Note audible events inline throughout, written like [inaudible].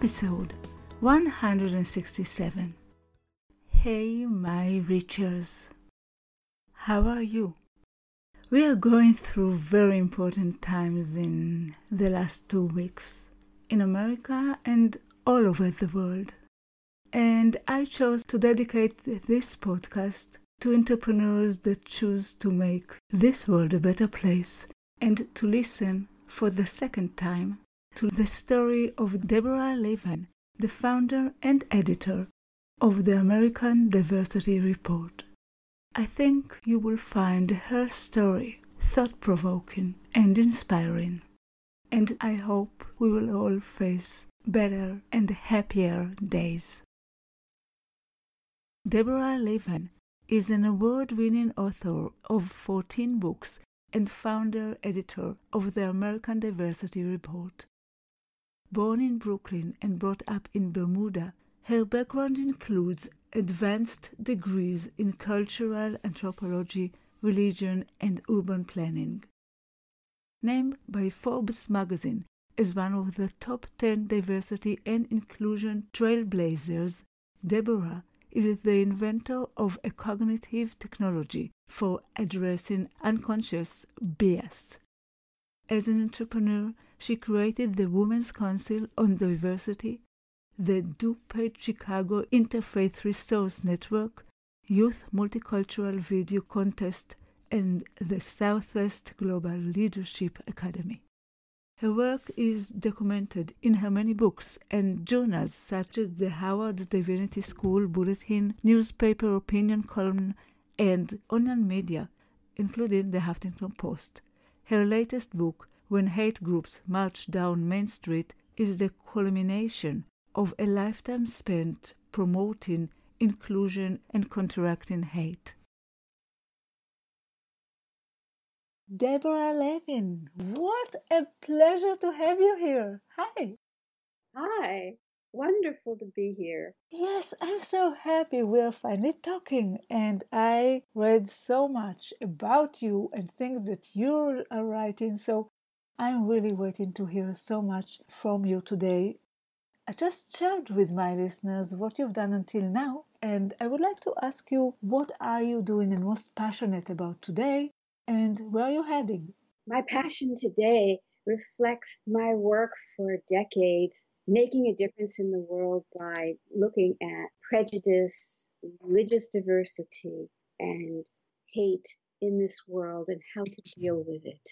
Episode 167. Hey, my Richers. How are you? We are going through very important times in the last two weeks in America and all over the world. And I chose to dedicate this podcast to entrepreneurs that choose to make this world a better place and to listen for the second time to the story of Deborah Levine, the founder and editor of the American Diversity Report. I think you will find her story thought provoking and inspiring, and I hope we will all face better and happier days. Deborah Levine is an award winning author of 14 books and founder editor of the American Diversity Report. Born in Brooklyn and brought up in Bermuda, her background includes advanced degrees in cultural anthropology, religion, and urban planning. Named by Forbes magazine as one of the top 10 diversity and inclusion trailblazers, Deborah is the inventor of a cognitive technology for addressing unconscious bias. As an entrepreneur, she created the Women's Council on Diversity, the DuPage Chicago Interfaith Resource Network, Youth Multicultural Video Contest, and the Southwest Global Leadership Academy. Her work is documented in her many books and journals such as the Harvard Divinity School Bulletin, newspaper opinion column, and online media, including the Huffington Post. Her latest book, When Hate Groups March Down Main Street, is the culmination of a lifetime spent promoting inclusion and counteracting hate. Deborah Levine, what a pleasure to have you here. Hi. Hi. Wonderful to be here. Yes, I'm so happy we're finally talking. And I read so much about you and things that you are writing. So I'm really waiting to hear so much from you today. I just shared with my listeners what you've done until now. And I would like to ask you what are you doing and most passionate about today and where are you heading? My passion today reflects my work for decades, making a difference in the world by looking at prejudice, religious diversity, and hate in this world and how to deal with it.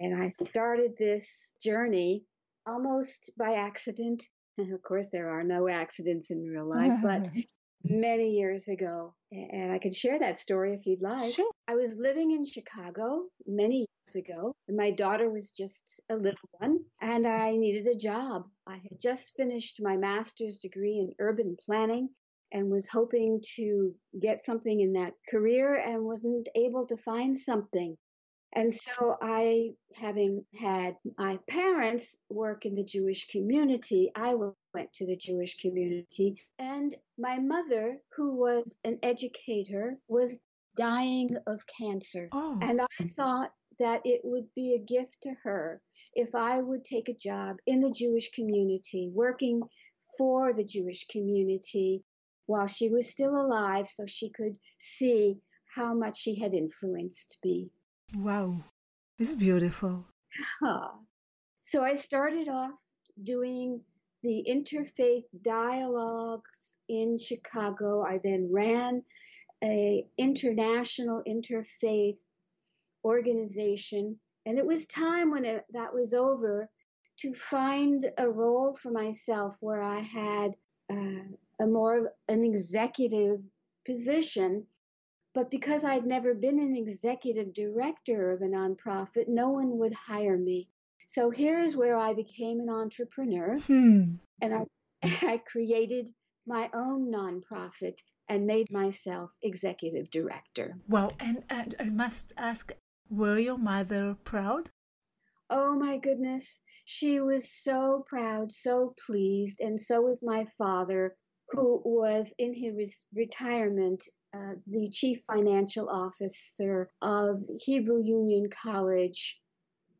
And I started this journey almost by accident. And of course, there are no accidents in real life, but [laughs] many years ago. And I can share that story if you'd like. Sure. I was living in Chicago many years ago, and my daughter was just a little one, and I needed a job. I had just finished my master's degree in urban planning and was hoping to get something in that career and wasn't able to find something. And so I, having had my parents work in the Jewish community, I went to the Jewish community. And my mother, who was an educator, was dying of cancer. Oh. And I thought that it would be a gift to her if I would take a job in the Jewish community, working for the Jewish community while she was still alive so she could see how much she had influenced me. Wow, it's beautiful. So I started off doing the interfaith dialogues in Chicago. I then ran a international interfaith organization, and it was time when it, that was over to find a role for myself where I had uh, a more of an executive position but because I'd never been an executive director of a nonprofit, no one would hire me. So here's where I became an entrepreneur Hmm. and I, [laughs] I created my own nonprofit and made myself executive director. Well, And, and I must ask, were your mother proud? Oh my goodness. She was so proud, so pleased, and so was my father, who was in his retirement uh, the chief financial officer of Hebrew Union College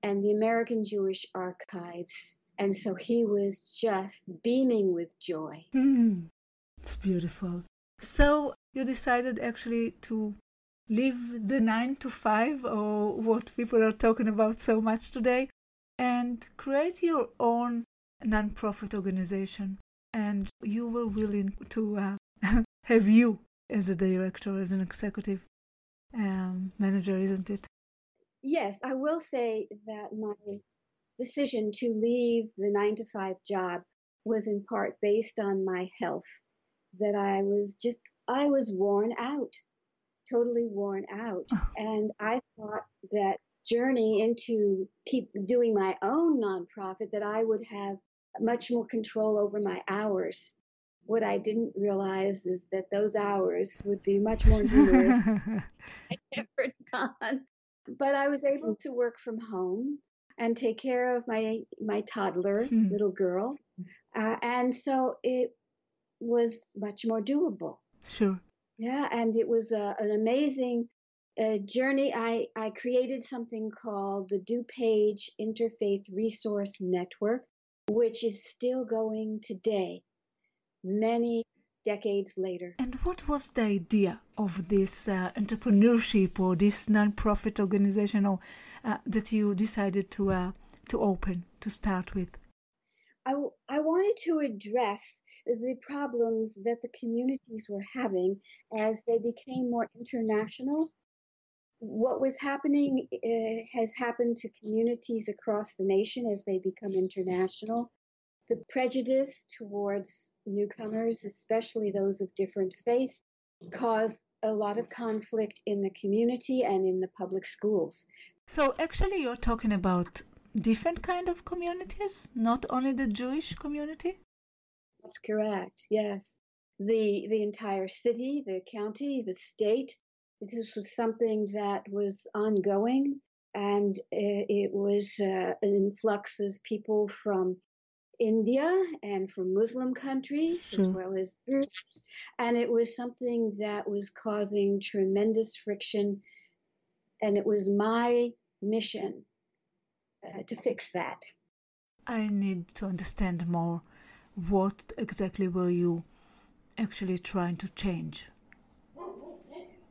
and the American Jewish Archives. And so he was just beaming with joy. Hmm. It's beautiful. So you decided actually to leave the nine to five or what people are talking about so much today and create your own nonprofit organization. And you were willing to uh, [laughs] have you as a director, as an executive um, manager, isn't it? Yes, I will say that my decision to leave the nine to five job was in part based on my health, that I was just, I was worn out, totally worn out. [sighs] And I thought that journey into keep doing my own nonprofit that I would have much more control over my hours. What I didn't realize is that those hours would be much more numerous [laughs] than I ever done. But I was able to work from home and take care of my my toddler, Hmm. little girl, uh, and so it was much more doable. sure. Yeah, and it was a, an amazing uh, journey. I, I created something called the DuPage Interfaith Resource Network, which is still going today, many decades later. And what was the idea of this uh, entrepreneurship or this nonprofit organization or, uh, that you decided to uh, to open to start with? I, w- I wanted to address the problems that the communities were having as they became more international. What was happening uh, has happened to communities across the nation as they become international. The prejudice towards newcomers, especially those of different faith, caused a lot of conflict in the community and in the public schools. So actually, you're talking about different kind of communities, not only the Jewish community. That's correct. Yes. The the entire city, the county, the state. This was something that was ongoing, and uh, it was uh, an influx of people from India and from Muslim countries as well as Jews, and it was something that was causing tremendous friction. And it was my mission uh, to fix that. I need to understand more. What exactly were you actually trying to change?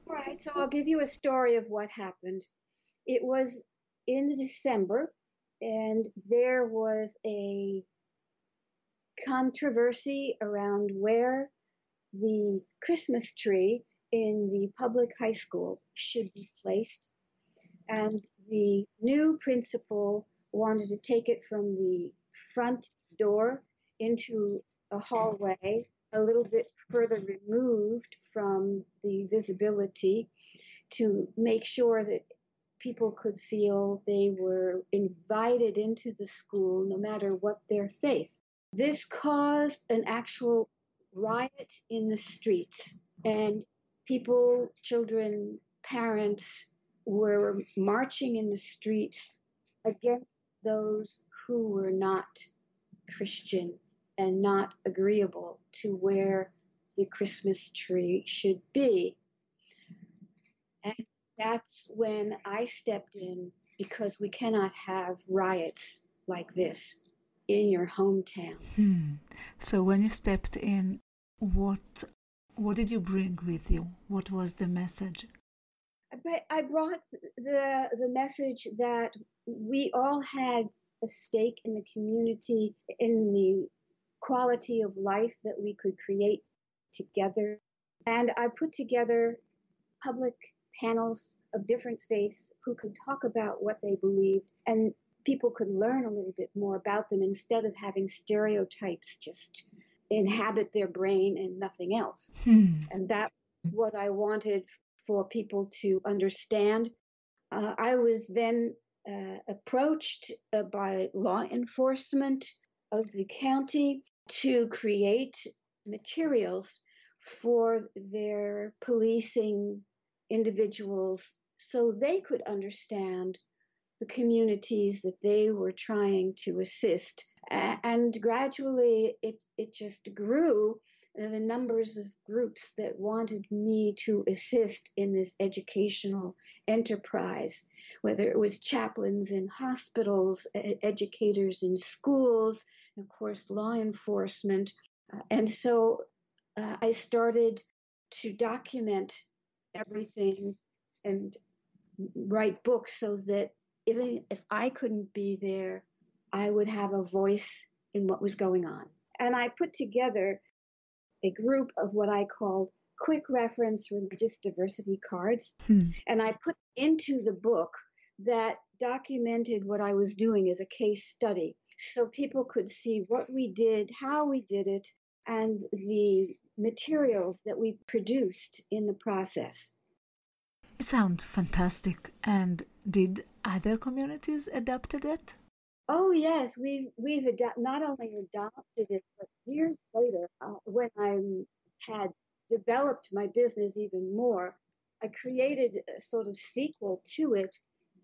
Right, so I'll give you a story of what happened. It was in December, and there was a controversy around where the Christmas tree in the public high school should be placed. And the new principal wanted to take it from the front door into a hallway a little bit further removed from the visibility to make sure that people could feel they were invited into the school no matter what their faith. This caused an actual riot in the streets, and people, children, parents were marching in the streets against those who were not Christian and not agreeable to where the Christmas tree should be. And that's when I stepped in because we cannot have riots like this in your hometown. Hmm. So when you stepped in, what what did you bring with you? What was the message? I brought the the message that we all had a stake in the community, in the quality of life that we could create together. And I put together public panels of different faiths who could talk about what they believed and people could learn a little bit more about them instead of having stereotypes just inhabit their brain and nothing else. Hmm. And that's what I wanted for people to understand. Uh, I was then uh, approached uh, by law enforcement of the county to create materials for their policing individuals so they could understand the communities that they were trying to assist. And gradually it, it just grew the numbers of groups that wanted me to assist in this educational enterprise, whether it was chaplains in hospitals, educators in schools, and of course, law enforcement. Uh, and so uh, I started to document everything and write books so that even if I couldn't be there, I would have a voice in what was going on. And I put together a group of what I called quick reference religious diversity cards. Hmm. And I put into the book that documented what I was doing as a case study so people could see what we did, how we did it, and the materials that we produced in the process. Sound fantastic. And did other communities adopted it? Oh yes, we've we've not only adopted it, but years later, uh, when I had developed my business even more, I created a sort of sequel to it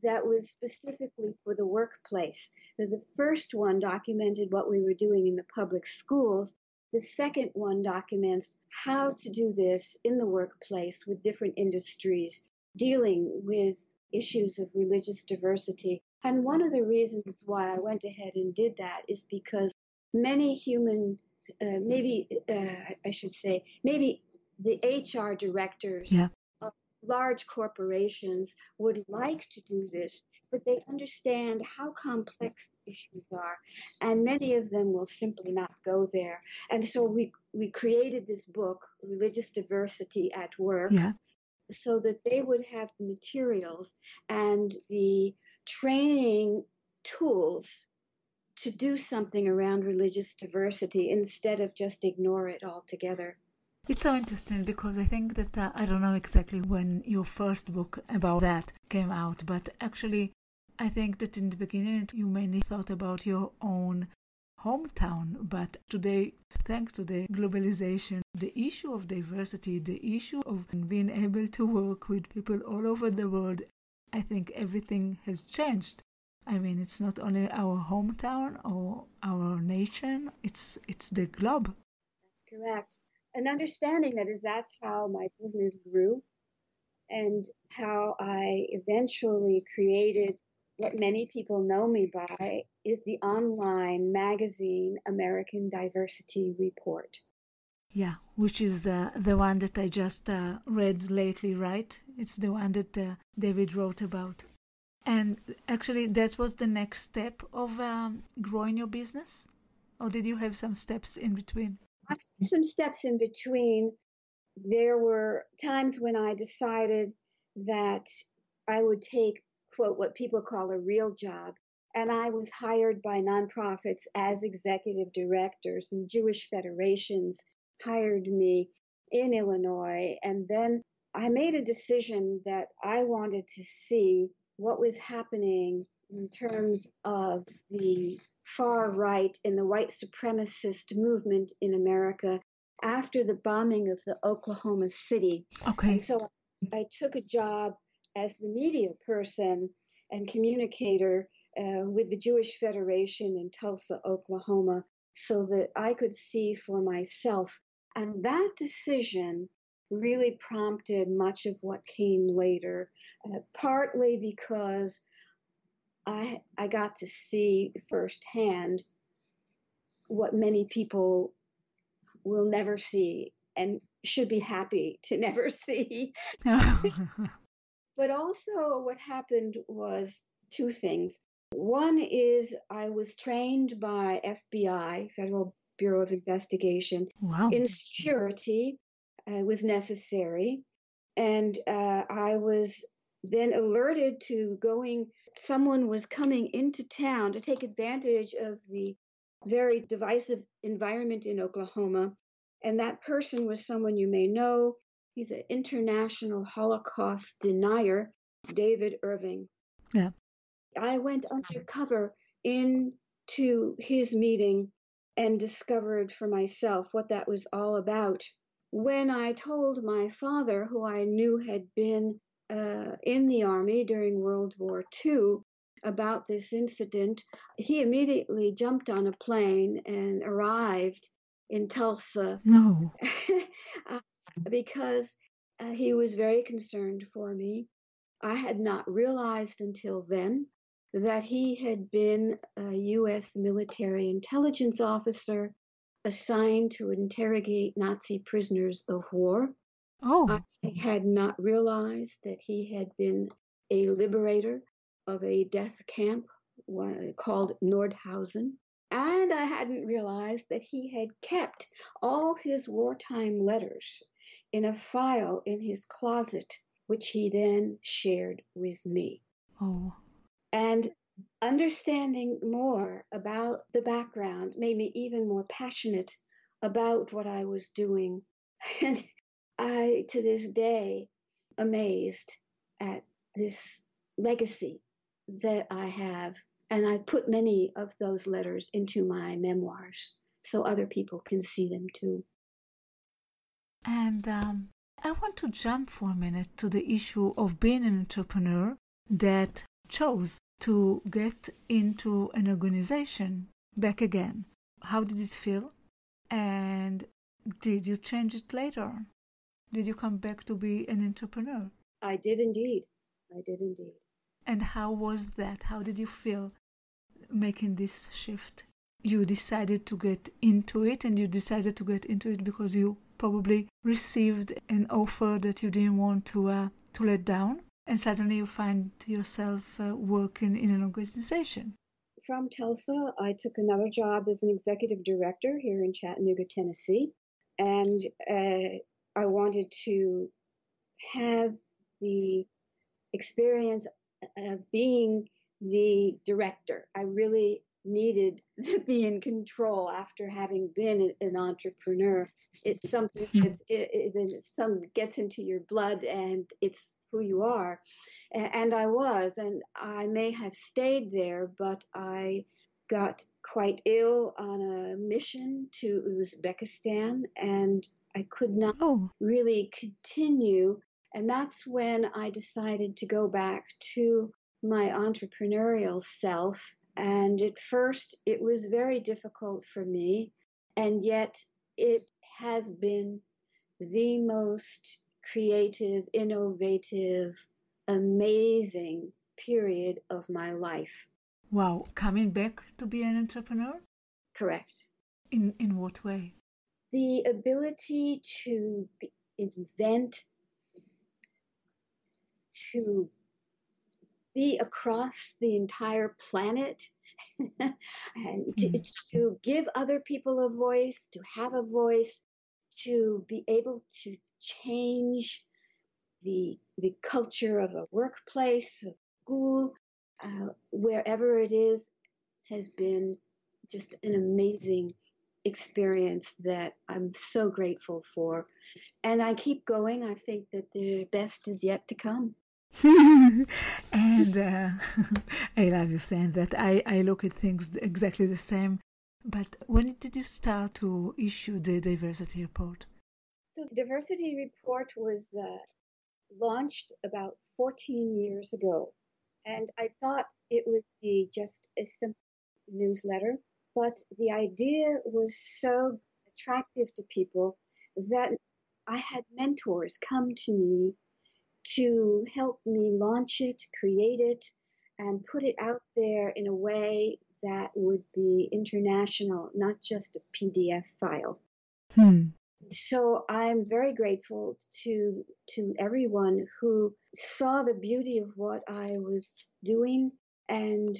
that was specifically for the workplace. The first one documented what we were doing in the public schools. The second one documents how to do this in the workplace with different industries, dealing with issues of religious diversity and one of the reasons why I went ahead and did that is because many human, uh, maybe uh, I should say, maybe the HR directors yeah. of large corporations would like to do this, but they understand how complex the issues are, and many of them will simply not go there. And so we we created this book, Religious Diversity at Work. Yeah so that they would have the materials and the training tools to do something around religious diversity instead of just ignore it altogether. It's so interesting because I think that uh, I don't know exactly when your first book about that came out, but actually, I think that in the beginning you mainly thought about your own hometown. But today, thanks to the globalization, the issue of diversity, the issue of being able to work with people all over the world I think everything has changed. I mean, it's not only our hometown or our nation; it's it's the globe. That's correct. And understanding that is that's how my business grew, and how I eventually created what many people know me by is the online magazine American Diversity Report. Yeah, which is uh, the one that I just uh, read lately, right? It's the one that uh, David wrote about. And actually, that was the next step of um, growing your business? Or did you have some steps in between? I had some steps in between. There were times when I decided that I would take, quote, what people call a real job. And I was hired by nonprofits as executive directors and Jewish federations hired me in Illinois. And then I made a decision that I wanted to see what was happening in terms of the far right and the white supremacist movement in America after the bombing of the Oklahoma City. Okay. And so I took a job as the media person and communicator uh, with the Jewish Federation in Tulsa, Oklahoma, so that I could see for myself and that decision really prompted much of what came later, uh, partly because I, I got to see firsthand what many people will never see and should be happy to [laughs] never see. [laughs] but also, what happened was two things. One is I was trained by FBI, Federal Bureau of Investigation. Wow. Insecurity uh, was necessary. And uh, I was then alerted to going, someone was coming into town to take advantage of the very divisive environment in Oklahoma. And that person was someone you may know. He's an international Holocaust denier, David Irving. Yeah. I went undercover into his meeting and discovered for myself what that was all about. When I told my father, who I knew had been uh, in the army during World War II, about this incident, he immediately jumped on a plane and arrived in Tulsa. No. [laughs] Uh, because uh, he was very concerned for me. I had not realized until then that he had been a U.S. military intelligence officer assigned to interrogate Nazi prisoners of war. Oh. I had not realized that he had been a liberator of a death camp called Nordhausen. And I hadn't realized that he had kept all his wartime letters in a file in his closet, which he then shared with me. Oh. And understanding more about the background made me even more passionate about what I was doing. [laughs] And I, to this day, amazed at this legacy that I have. And I put many of those letters into my memoirs so other people can see them too. And um, I want to jump for a minute to the issue of being an entrepreneur that chose to get into an organization back again. How did it feel? And did you change it later? Did you come back to be an entrepreneur? I did indeed. I did indeed. And how was that? How did you feel making this shift? You decided to get into it, and you decided to get into it because you probably received an offer that you didn't want to uh, to let down, and suddenly you find yourself uh, working in an organization. From Tulsa, I took another job as an executive director here in Chattanooga, Tennessee, and uh, I wanted to have the experience of being the director. I really needed [laughs] to be in control after having been an entrepreneur. It's something hmm. that's it, it, some gets into your blood and it's who you are. And I was, and I may have stayed there, but I got quite ill on a mission to Uzbekistan and I could not oh. really continue. And that's when I decided to go back to my entrepreneurial self. And at first, it was very difficult for me. And yet, it has been the most creative, innovative, amazing period of my life. Wow, coming back to be an entrepreneur? Correct. In in what way? The ability to invent, to be across the entire planet, [laughs] and to, mm. to give other people a voice, to have a voice, to be able to change the the culture of a workplace, a school, uh, wherever it is, has been just an amazing experience that I'm so grateful for. And I keep going. I think that the best is yet to come. [laughs] and uh, [laughs] I love you saying that. I, I look at things exactly the same. But when did you start to issue the diversity report? So, the diversity report was uh, launched about 14 years ago. And I thought it would be just a simple newsletter, but the idea was so attractive to people that I had mentors come to me to help me launch it, create it, and put it out there in a way that would be international, not just a PDF file. Hmm so I'm very grateful to to everyone who saw the beauty of what I was doing and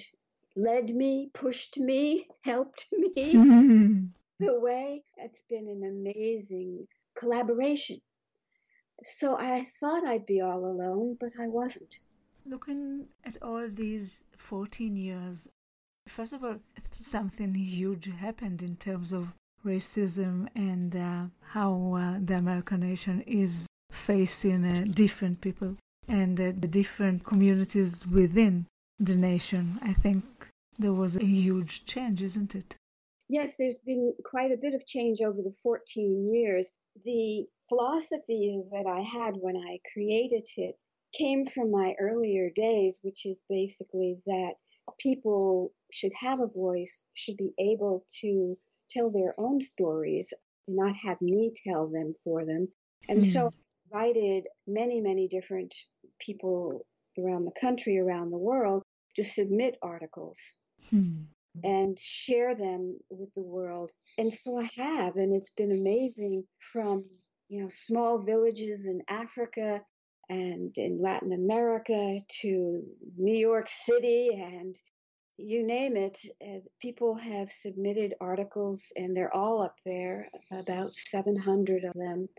led me, pushed me, [laughs] helped me the way. It's been an amazing collaboration. So I thought I'd be all alone, but I wasn't. Looking at all these 14 years, first of all, something huge happened in terms of racism and uh, how uh, the American nation is facing uh, different people and uh, the different communities within the nation. I think there was a huge change, isn't it? Yes, there's been quite a bit of change over the 14 years. The philosophy that I had when I created it came from my earlier days, which is basically that people should have a voice, should be able to tell their own stories, and not have me tell them for them. And mm. so I invited many, many different people around the country, around the world, to submit articles hmm. And share them with the world. And so I have, and it's been amazing from you know small villages in Africa and in Latin America to New York City and you name it, uh, people have submitted articles, and they're all up there, about 700 of them,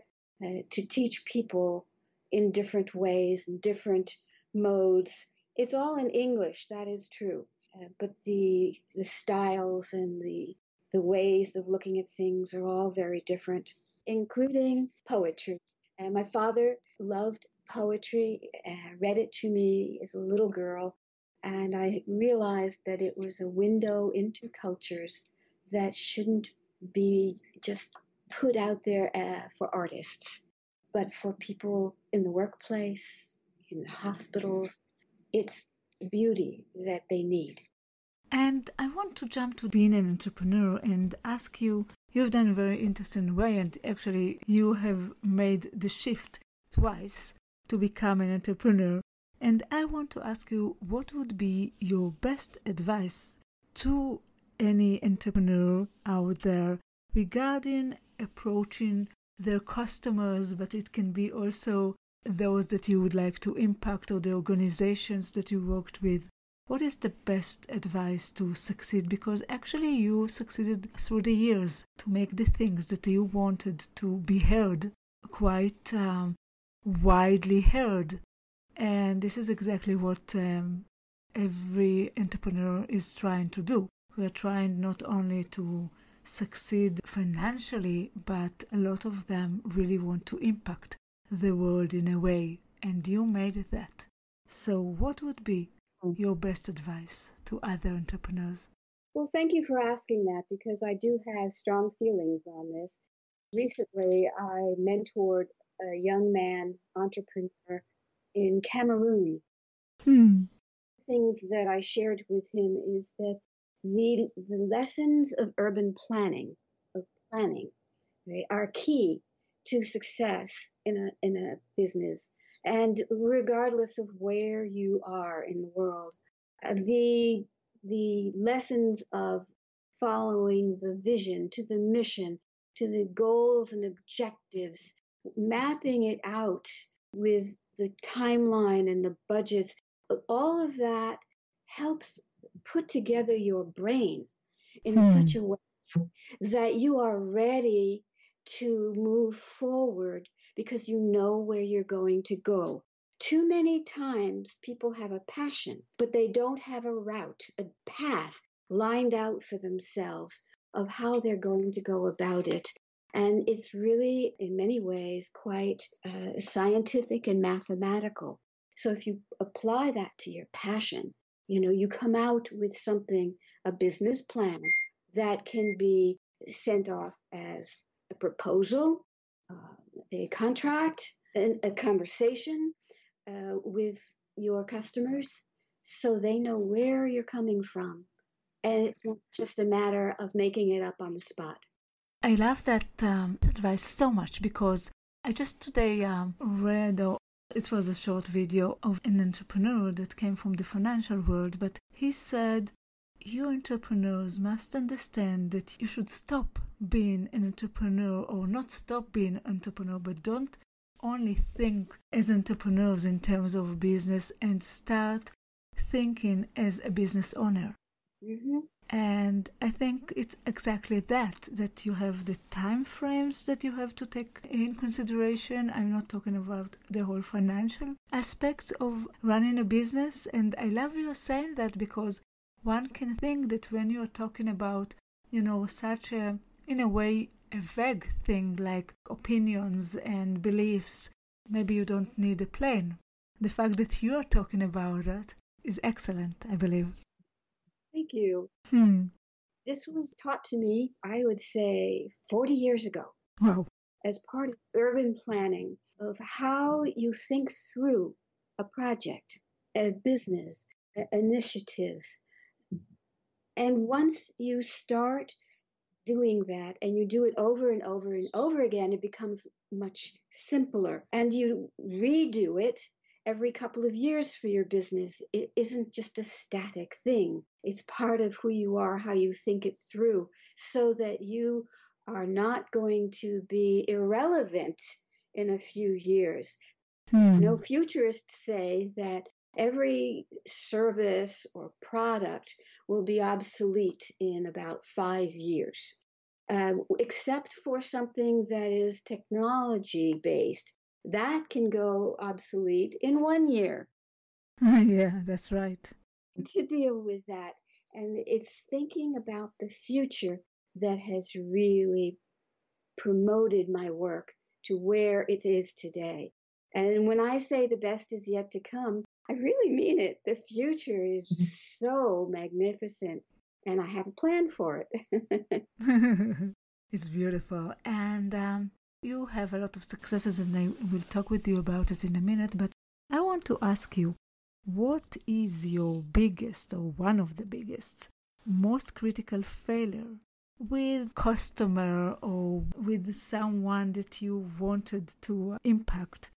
uh, to teach people in different ways, different modes. It's all in English, that is true. Uh, but the the styles and the the ways of looking at things are all very different, including poetry. And my father loved poetry, uh, read it to me as a little girl, and I realized that it was a window into cultures that shouldn't be just put out there uh, for artists, but for people in the workplace, in the hospitals. It's beauty that they need. And I want to jump to being an entrepreneur and ask you you've done a very interesting way, and actually, you have made the shift twice to become an entrepreneur. And I want to ask you what would be your best advice to any entrepreneur out there regarding approaching their customers, but it can be also those that you would like to impact or the organizations that you worked with. What is the best advice to succeed? Because actually, you succeeded through the years to make the things that you wanted to be heard quite um, widely heard. And this is exactly what um, every entrepreneur is trying to do. We're trying not only to succeed financially, but a lot of them really want to impact the world in a way, and you made that. So, what would be mm. your best advice to other entrepreneurs? Well, thank you for asking that because I do have strong feelings on this. Recently, I mentored a young man entrepreneur in Cameroon. Hmm. Things that I shared with him is that the, the lessons of urban planning, of planning, right, are key to success in a, in a business. And regardless of where you are in the world, uh, the, the lessons of following the vision to the mission, to the goals and objectives, mapping it out with the timeline and the budgets, all of that helps put together your brain in hmm. such a way that you are ready to move forward because you know where you're going to go. Too many times people have a passion, but they don't have a route, a path lined out for themselves of how they're going to go about it. And it's really, in many ways, quite uh, scientific and mathematical. So if you apply that to your passion, you know, you come out with something, a business plan that can be sent off as a proposal, uh, a contract, and a conversation uh, with your customers so they know where you're coming from. And it's not just a matter of making it up on the spot. I love that um, advice so much because I just today um, read, or it was a short video of an entrepreneur that came from the financial world, but he said, You entrepreneurs must understand that you should stop being an entrepreneur or not stop being an entrepreneur, but don't only think as entrepreneurs in terms of business and start thinking as a business owner. Mm-hmm. And I think it's exactly that, that you have the time frames that you have to take in consideration. I'm not talking about the whole financial aspects of running a business. And I love you saying that because one can think that when you're talking about, you know, such a, in a way, a vague thing like opinions and beliefs, maybe you don't need a plane. The fact that you're talking about that is excellent, I believe. Thank you. Hmm. This was taught to me, I would say, 40 years ago. Wow. As part of urban planning, of how you think through a project, a business, an initiative. And once you start doing that and you do it over and over and over again, it becomes much simpler. And you redo it every couple of years for your business. It isn't just a static thing, it's part of who you are, how you think it through, so that you are not going to be irrelevant in a few years. Hmm. No futurists say that every service or product will be obsolete in about five years, um, except for something that is technology based. That can go obsolete in one year. [laughs] yeah, that's right. To deal with that. And it's thinking about the future that has really promoted my work to where it is today. And when I say the best is yet to come, I really mean it. The future is Mm-hmm. so magnificent, and I have a plan for it. [laughs] [laughs] it's beautiful. And um, you have a lot of successes, and I will talk with you about it in a minute. But I want to ask you what is your biggest, or one of the biggest, most critical failure with customer or with someone that you wanted to impact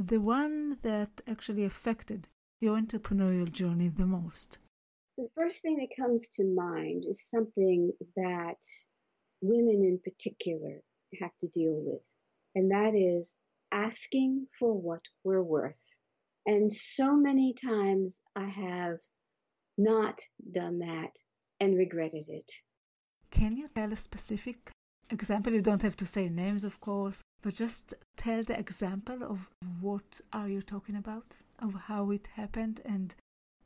the one that actually affected your entrepreneurial journey the most? The first thing that comes to mind is something that women in particular have to deal with and that is asking for what we're worth. And so many times i have not done that and regretted it. Can you tell a specific example? You don't have to say names, of course, but just tell the example of what are you talking about, of how it happened, and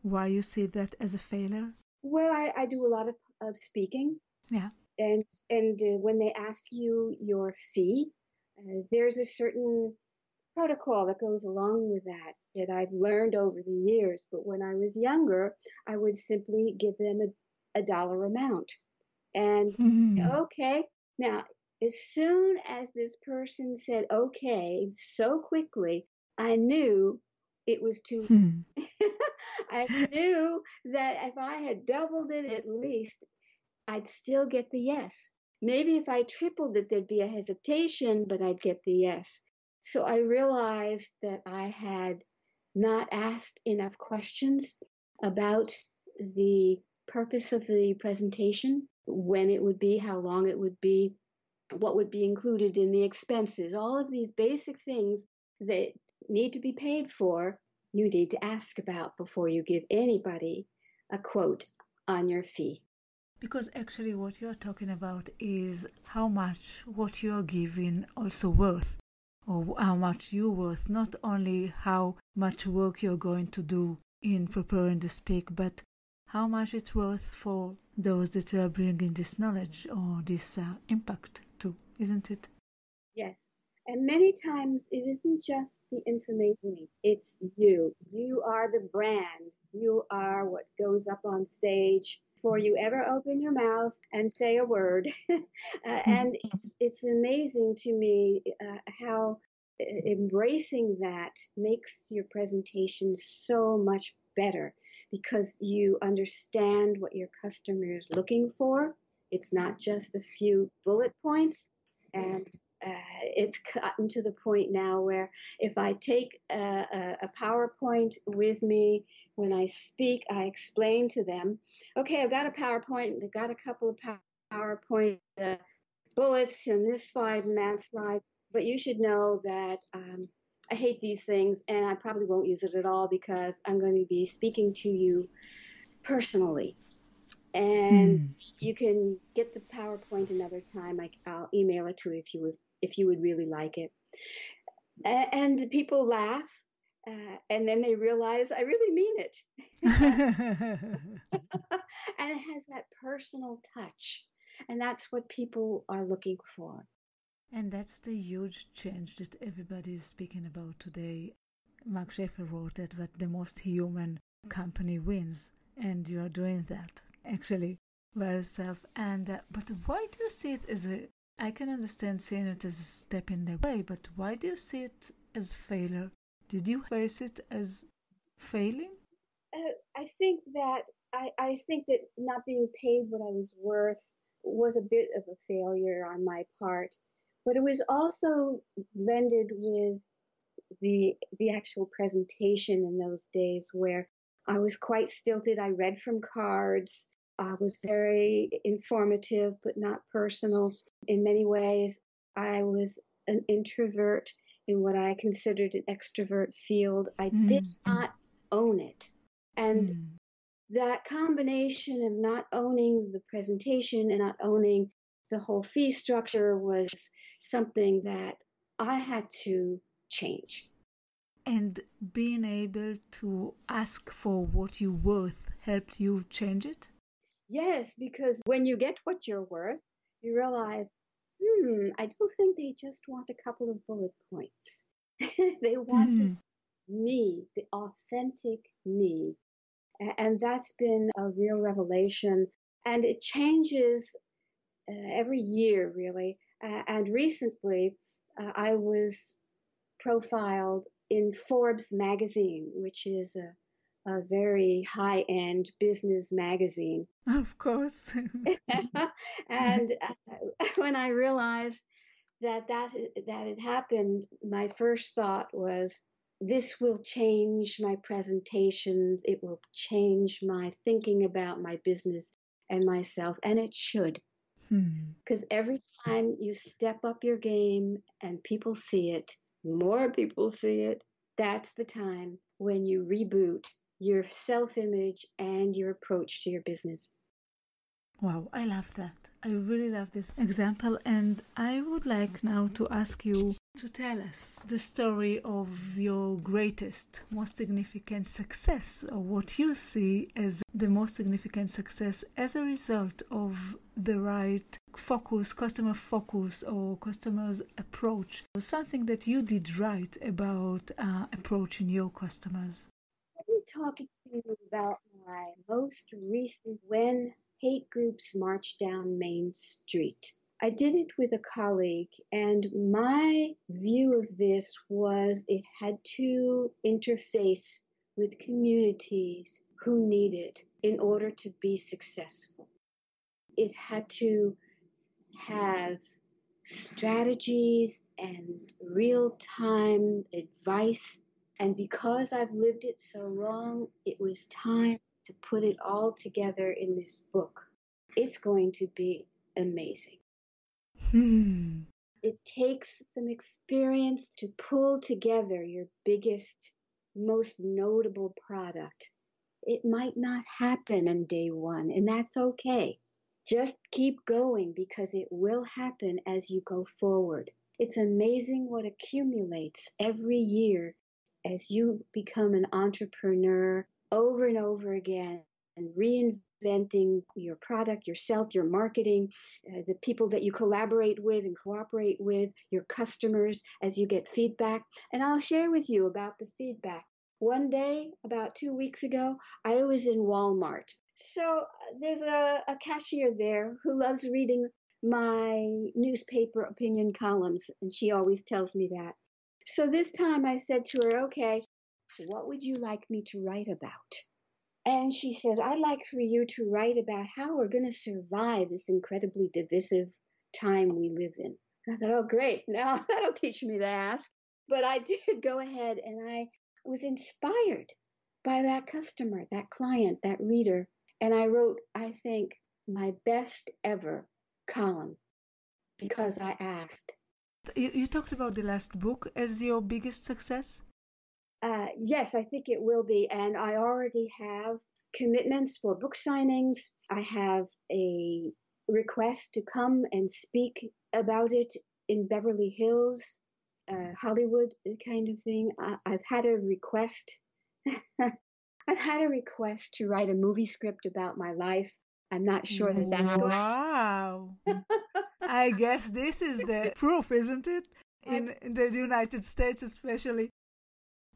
why you see that as a failure. Well, I, I do a lot of, of speaking. Yeah. And and uh, when they ask you your fee, uh, there's a certain protocol that goes along with that that I've learned over the years. But when I was younger, I would simply give them a, a dollar amount. And Mm-hmm. okay, now as soon as this person said okay so quickly, I knew it was too. Hmm. [laughs] I knew that if I had doubled it at least, I'd still get the yes. Maybe if I tripled it, there'd be a hesitation, but I'd get the yes. So I realized that I had not asked enough questions about the purpose of the presentation, when it would be, how long it would be, what would be included in the expenses, all of these basic things that need to be paid for, you need to ask about before you give anybody a quote on your fee. Because actually, what you're talking about is how much what you're giving also worth, or how much you're worth, not only how much work you're going to do in preparing the speak, but how much it's worth for those that are bringing this knowledge or this uh, impact isn't it? Yes. And many times it isn't just the information, it's you. You are the brand. You are what goes up on stage before you ever open your mouth and say a word. [laughs] uh, and it's, it's amazing to me uh, how embracing that makes your presentation so much better because you understand what your customer is looking for. It's not just a few bullet points. And uh, it's gotten to the point now where if I take a, a, PowerPoint with me when I speak, I explain to them, okay, I've got a PowerPoint, I've got a couple of PowerPoint uh, bullets in this slide and that slide, but you should know that um, I hate these things and I probably won't use it at all because I'm going to be speaking to you personally. And Hmm. you can get the PowerPoint another time. I, I'll email it to you if you would if you would really like it. A- And people laugh, uh, and then they realize I really mean it. [laughs] [laughs] and it has that personal touch, and that's what people are looking for. And that's the huge change that everybody is speaking about today. Mark Schaefer wrote it, but the most human company wins, and you are doing that actually by yourself. And uh, but why do you see it as a? I can understand seeing it as a step in the way, but why do you see it as failure? Did you face it as failing? Uh, I think that I, I think that not being paid what I was worth was a bit of a failure on my part, but it was also blended with the the actual presentation in those days where I was quite stilted. I read from cards. I was very informative but not personal in many ways. I was an introvert in what I considered an extrovert field. I mm. did not own it. And mm. that combination of not owning the presentation and not owning the whole fee structure was something that I had to change. And being able to ask for what you're worth helped you change it? Yes, because when you get what you're worth, you realize, hmm, I don't think they just want a couple of bullet points. [laughs] they want mm. me, the authentic me. And that's been a real revelation. And it changes uh, every year, really. Uh, and recently, uh, I was profiled in Forbes magazine, which is a, a very high end business magazine. [laughs] Of course. [laughs] and uh, [laughs] when I realized that that that had happened, my first thought was, this will change my presentations. It will change my thinking about my business and myself, and it should. Because hmm. every time you step up your game and people see it, more people see it, that's the time when you reboot your self image and your approach to your business. Wow, I love that. I really love this example. And I would like now to ask you to tell us the story of your greatest, most significant success, or what you see as the most significant success as a result of the right focus, customer focus, or customer's approach, or something that you did right about uh, approaching your customers. Let me talk to you about my most recent when hate groups march down Main Street. I did it with a colleague, and my view of this was it had to interface with communities who need it in order to be successful. It had to have strategies and real time advice. And because I've lived it so long, it was time to put it all together in this book. It's going to be amazing. Hmm. It takes some experience to pull together your biggest, most notable product. It might not happen on day one, and that's okay. Just keep going because it will happen as you go forward. It's amazing what accumulates every year as you become an entrepreneur over and over again and reinventing your product, yourself, your marketing, uh, the people that you collaborate with and cooperate with, your customers as you get feedback. And I'll share with you about the feedback. One day, about two weeks ago, I was in Walmart. So uh, there's a, a cashier there who loves reading my newspaper opinion columns, and she always tells me that. So this time I said to her, okay, what would you like me to write about? And she said, I'd like for you to write about how we're going to survive this incredibly divisive time we live in. I thought, oh, great. [laughs] Now that'll teach me to ask. But I [laughs] did go ahead and I was inspired by that customer, that client, that reader. And I wrote, I think, my best ever column because I asked. You, you talked about the last book as your biggest success? Uh, yes, I think it will be. And I already have commitments for book signings. I have a request to come and speak about it in Beverly Hills, uh, Hollywood kind of thing. I, have had a request. [laughs] I've had a request to write a movie script about my life. I'm not sure that that's going. Wow! [laughs] I guess this is the proof, isn't it? In, in the United States, especially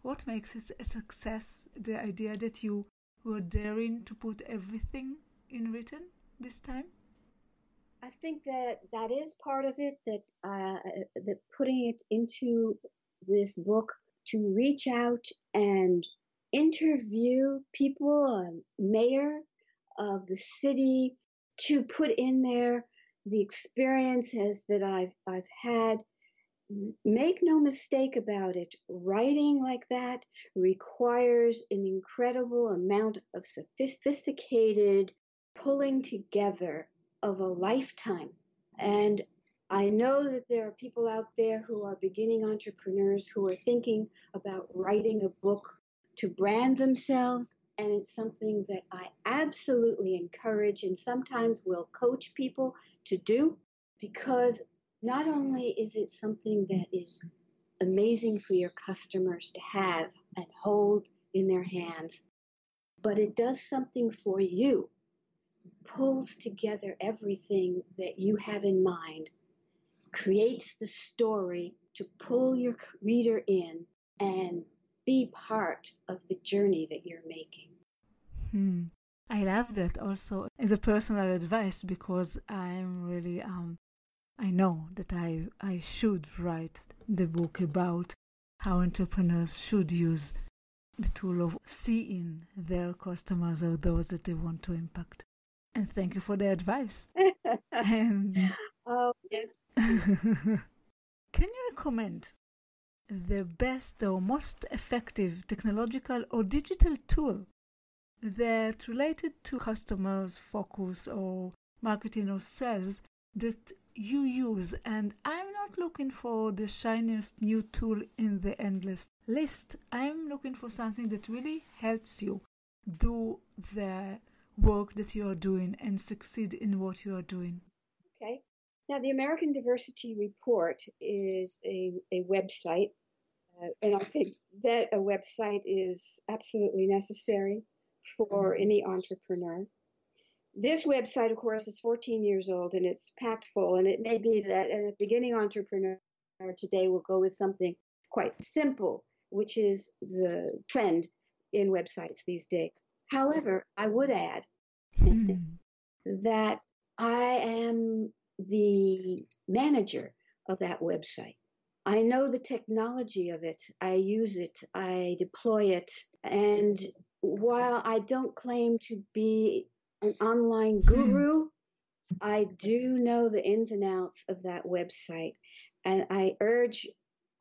what makes it a success? The idea that you were daring to put everything in written this time? I think that that is part of it. That uh, that putting it into this book to reach out and interview people, uh, mayor of the city, to put in there the experiences that I've I've had. Make no mistake about it. Writing like that requires an incredible amount of sophisticated pulling together of a lifetime. And I know that there are people out there who are beginning entrepreneurs who are thinking about writing a book to brand themselves. And it's something that I absolutely encourage and sometimes will coach people to do because not only is it something that is amazing for your customers to have and hold in their hands, but it does something for you pulls together everything that you have in mind, creates the story to pull your reader in and be part of the journey that you're making. Hmm. I love that also as a personal advice because I'm really um I know that I I should write the book about how entrepreneurs should use the tool of seeing their customers or those that they want to impact. And thank you for the advice. [laughs] and oh, yes. [laughs] Can you recommend the best or most effective technological or digital tool that related to customers focus or marketing or sales that you use and i'm not looking for the shiniest new tool in the endless list i'm looking for something that really helps you do the work that you are doing and succeed in what you are doing. Now, the American Diversity Report is a, a website, uh, and I think that a website is absolutely necessary for any entrepreneur. This website, of course, is 14 years old and it's packed full, and it may be that a beginning entrepreneur today will go with something quite simple, which is the trend in websites these days. However, I would add mm. that I am the manager of that website. I know the technology of it. I use it. I deploy it. And while I don't claim to be an online hmm. guru, I do know the ins and outs of that website. And I urge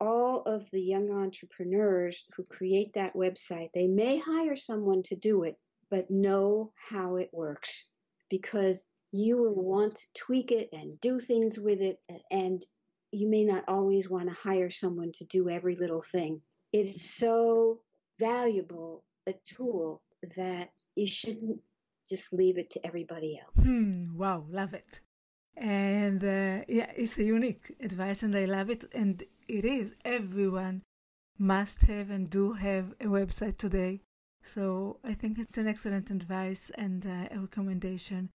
all of the young entrepreneurs who create that website, they may hire someone to do it, but know how it works because you will want to tweak it and do things with it, and you may not always want to hire someone to do every little thing. It is so valuable a tool that you shouldn't just leave it to everybody else. Hmm, wow, love it. And uh, yeah, it's a unique advice, and I love it. And it is everyone must have and do have a website today so I think it's an excellent advice and uh, a recommendation.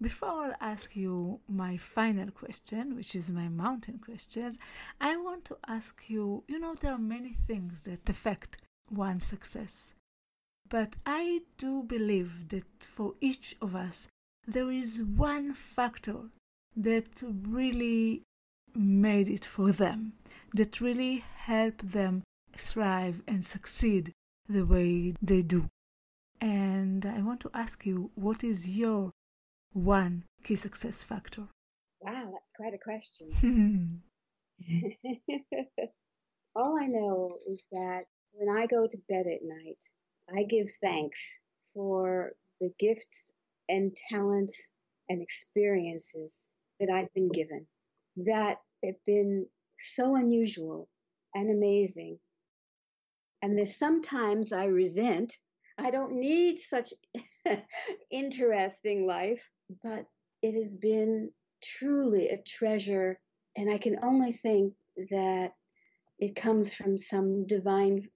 Before I ask you my final question, which is my mountain questions, I want to ask you you know, there are many things that affect one's success. But I do believe that for each of us, there is one factor that really made it for them, that really helped them thrive and succeed the way they do. And I want to ask you, what is your one key success factor? Wow, that's quite a question. [laughs] [laughs] All I know is that when I go to bed at night, I give thanks for the gifts and talents and experiences that I've been given that have been so unusual and amazing and there's sometimes I resent. I don't need such [laughs] interesting life, but it has been truly a treasure. And I can only think that it comes from some divine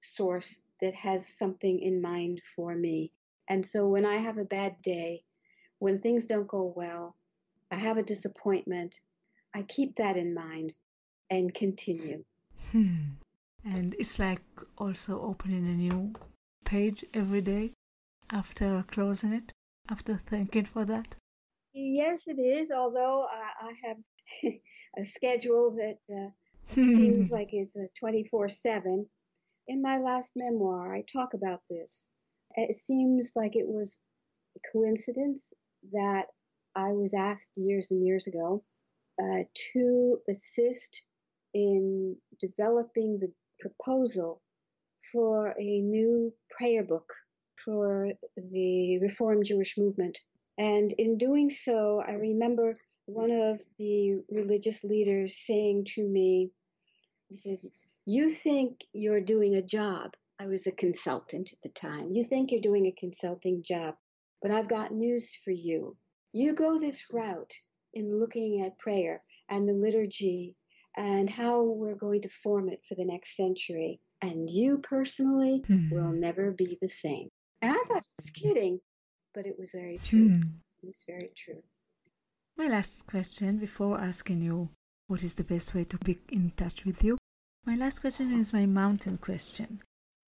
source that has something in mind for me. And so when I have a bad day, when things don't go well, I have a disappointment, I keep that in mind and continue. Hmm and it's like also opening a new page every day after closing it, after thanking for that? Yes, it is, although I, I have [laughs] a schedule that uh, seems [laughs] like it's a 24 7. In my last memoir, I talk about this. It seems like it was a coincidence that I was asked years and years ago uh, to assist in developing the proposal for a new prayer book for the Reform Jewish movement. And in doing so, I remember one of the religious leaders saying to me, he says, You think you're doing a job. I was a consultant at the time. You think you're doing a consulting job, but I've got news for you. You go this route in looking at prayer and the liturgy and how we're going to form it for the next century. And you personally hmm. will never be the same. And I thought he was kidding, but it was very true. Hmm. It was very true. My last question before asking you what is the best way to be in touch with you. My last question is my mountain question.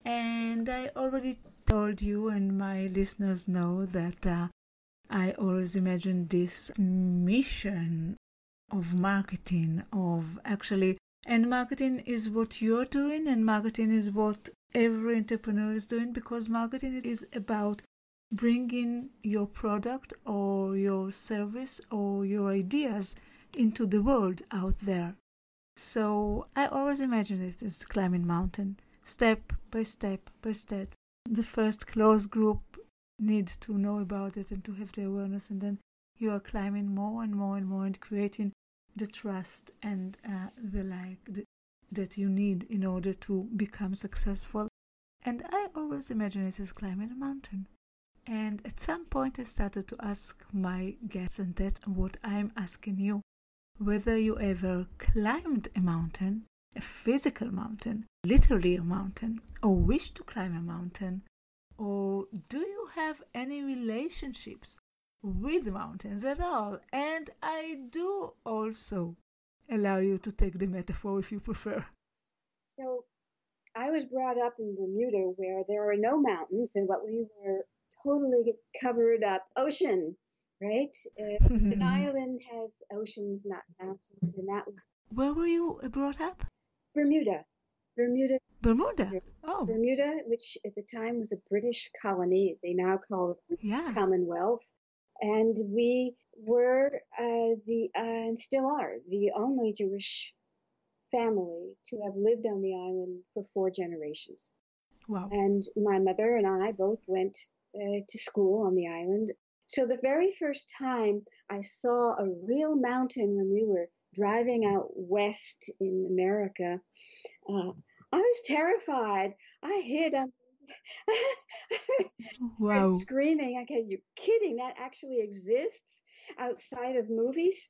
And I already told you, and my listeners know that uh, I always imagine this mission of marketing, of actually, and marketing is what you're doing, and marketing is what every entrepreneur is doing because marketing is about bringing your product or your service or your ideas into the world out there. So I always imagine it as climbing mountain, step by step by step. The first close group needs to know about it and to have the awareness, and then you are climbing more and more and more and creating the trust and uh, the like that you need in order to become successful. And I always imagine it as climbing a mountain. And at some point, I started to ask my guests, and that's what I'm asking you whether you ever climbed a mountain, a physical mountain, literally a mountain, or wish to climb a mountain, or do you have any relationships with mountains at all. And I do also allow you to take the metaphor if you prefer. So I was brought up in Bermuda where there are no mountains and what we were totally covered up ocean, right? Uh, [laughs] an island has oceans, not mountains, and that was. Where were you brought up? Bermuda. Bermuda. Bermuda. Oh. Bermuda, which at the time was a British colony. They now call it yeah. Commonwealth and we were uh, the uh, and still are the only Jewish family to have lived on the island for four generations. Wow! And my mother and I both went uh, to school on the island. So the very first time I saw a real mountain when we were driving out west in America, uh, I was terrified. I hid on wow. screaming. Okay, you're kidding. That actually exists outside of movies.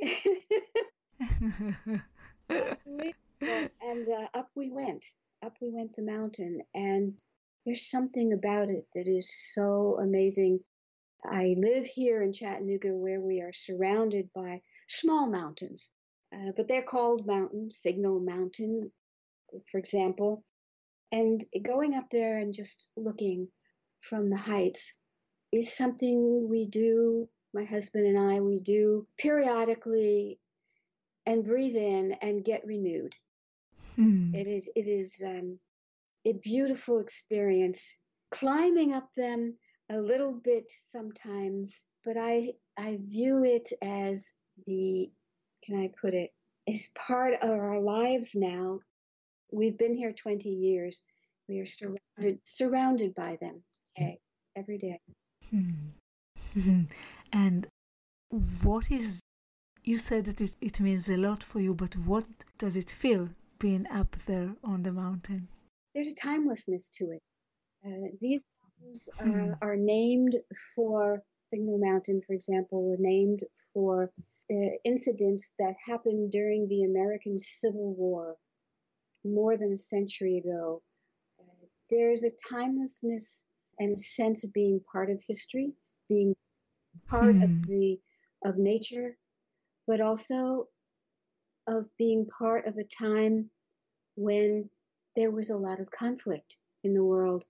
[laughs] [laughs] and uh, up we went. Up we went the mountain. And there's something about it that is so amazing. I live here in Chattanooga where we are surrounded by small mountains, uh, but they're called mountains, Signal Mountain, for example. And going up there and just looking from the heights is something we do, my husband and I, we do periodically and breathe in and get renewed. Hmm. It is, it is um, a beautiful experience climbing up them a little bit sometimes, but I, I view it as the, can I put it, as part of our lives now We've been here 20 years. We are surrounded surrounded by them okay, every day. Hmm. [laughs] and what is you said that it, it means a lot for you, but what does it feel being up there on the mountain? There's a timelessness to it. Uh, these mountains hmm. are named for Signal Mountain, for example, were named for uh, incidents that happened during the American Civil War more than a century ago. Uh, there's a timelessness and a sense of being part of history, being part hmm. of the of nature, but also of being part of a time when there was a lot of conflict in the world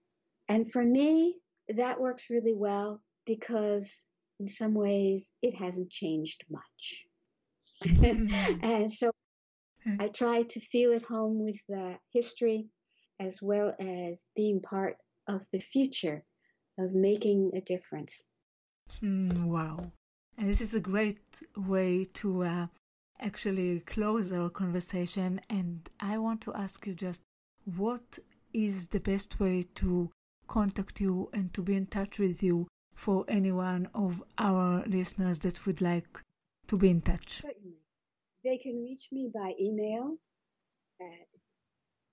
And for me, that works really well because in some ways it hasn't changed much. [laughs] and so I try to feel at home with the history as well as being part of the future of making a difference. Mm, wow. And this is a great way to uh, actually close our conversation. And I want to ask you just what is the best way to contact you and to be in touch with you for any one of our listeners that would like to be in touch? Certainly. They can reach me by email at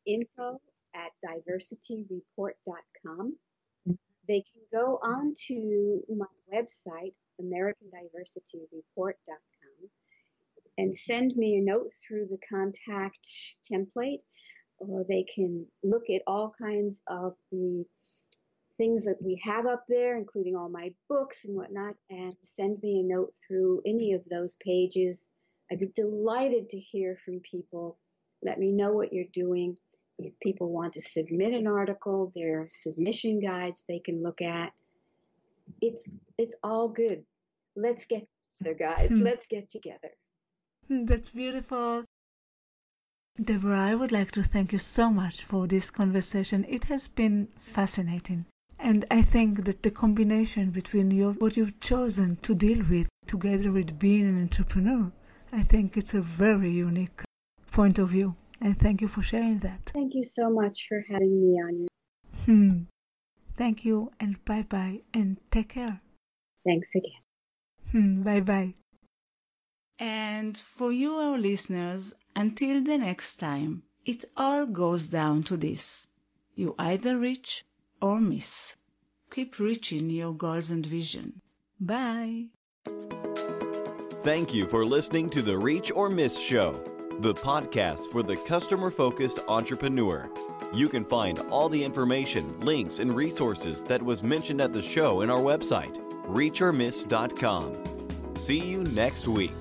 info at diversityreport.com. They can go on to my website, americandiversityreport.com, and send me a note through the contact template, or they can look at all kinds of the things that we have up there, including all my books and whatnot, and send me a note through any of those pages. I'd be delighted to hear from people. Let me know what you're doing. If people want to submit an article, there are submission guides they can look at. It's it's all good. Let's get together, guys. Hmm. Let's get together. Hmm, that's beautiful. Deborah, I would like to thank you so much for this conversation. It has been fascinating. And I think that the combination between your, what you've chosen to deal with together with being an entrepreneur, I think it's a very unique point of view. And thank you for sharing that. Thank you so much for having me on your. Hmm. Thank you and bye bye and take care. Thanks again. Hmm. Bye bye. And for you, our listeners, until the next time, it all goes down to this. You either reach or miss. Keep reaching your goals and vision. Bye. Thank you for listening to the Reach or Miss Show, the podcast for the customer focused entrepreneur. You can find all the information, links, and resources that was mentioned at the show in our website, reachormiss.com. See you next week.